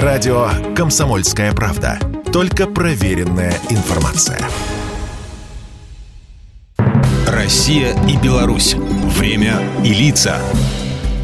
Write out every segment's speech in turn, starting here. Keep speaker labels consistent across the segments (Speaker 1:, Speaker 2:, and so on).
Speaker 1: Радио «Комсомольская правда». Только проверенная информация. Россия и Беларусь. Время и лица.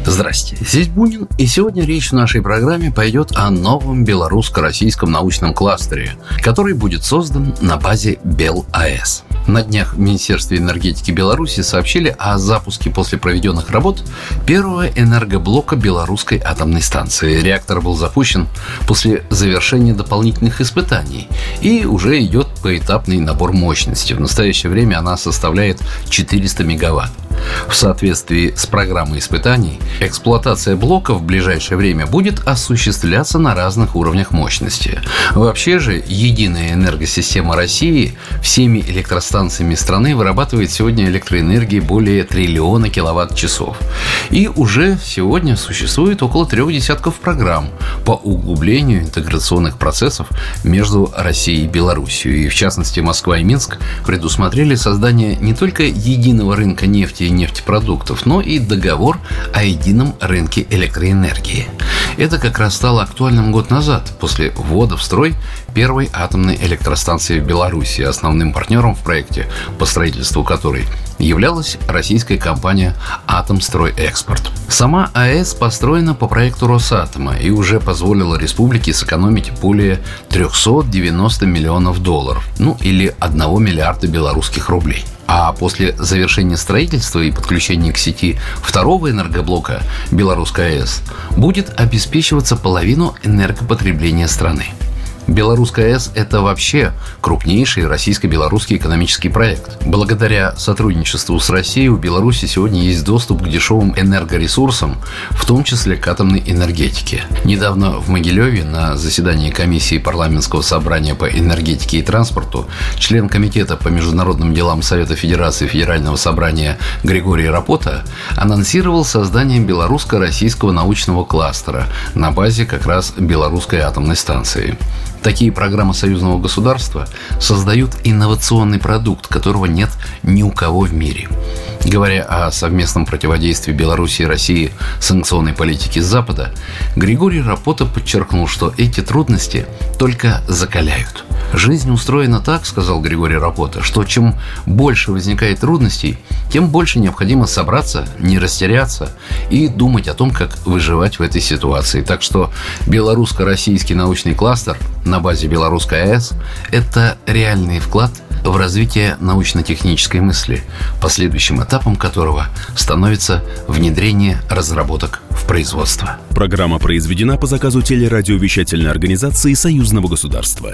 Speaker 2: Здрасте, здесь Бунин, и сегодня речь в нашей программе пойдет о новом белорусско-российском научном кластере, который будет создан на базе БелАЭС. На днях в Министерстве энергетики Беларуси сообщили о запуске после проведенных работ первого энергоблока белорусской атомной станции. Реактор был запущен после завершения дополнительных испытаний и уже идет поэтапный набор мощности. В настоящее время она составляет 400 мегаватт. В соответствии с программой испытаний, эксплуатация блока в ближайшее время будет осуществляться на разных уровнях мощности. Вообще же, единая энергосистема России всеми электростанциями страны вырабатывает сегодня электроэнергии более триллиона киловатт-часов. И уже сегодня существует около трех десятков программ по углублению интеграционных процессов между Россией и Беларусью. И в частности, Москва и Минск предусмотрели создание не только единого рынка нефти и нефтепродуктов, но и договор о едином рынке электроэнергии. Это как раз стало актуальным год назад, после ввода в строй первой атомной электростанции в Беларуси, основным партнером в проекте, по строительству которой являлась российская компания «Атомстройэкспорт». Сама АЭС построена по проекту Росатома и уже позволила республике сэкономить более 390 миллионов долларов, ну или 1 миллиарда белорусских рублей. А после завершения строительства и подключения к сети второго энергоблока Белорусской АЭС будет обеспечиваться половину энергопотребления страны. Белорусская АЭС – это вообще крупнейший российско-белорусский экономический проект. Благодаря сотрудничеству с Россией у Беларуси сегодня есть доступ к дешевым энергоресурсам, в том числе к атомной энергетике. Недавно в Могилеве на заседании комиссии парламентского собрания по энергетике и транспорту член комитета по международным делам Совета Федерации Федерального собрания Григорий Рапота анонсировал создание белорусско-российского научного кластера на базе как раз белорусской атомной станции. Такие программы союзного государства создают инновационный продукт, которого нет ни у кого в мире. Говоря о совместном противодействии Беларуси и России санкционной политике Запада, Григорий Рапота подчеркнул, что эти трудности только закаляют – Жизнь устроена так, сказал Григорий Рапота, что чем больше возникает трудностей, тем больше необходимо собраться, не растеряться и думать о том, как выживать в этой ситуации. Так что белорусско-российский научный кластер на базе Белорусской АЭС – это реальный вклад в развитие научно-технической мысли, последующим этапом которого становится внедрение разработок в производство.
Speaker 1: Программа произведена по заказу телерадиовещательной организации Союзного государства.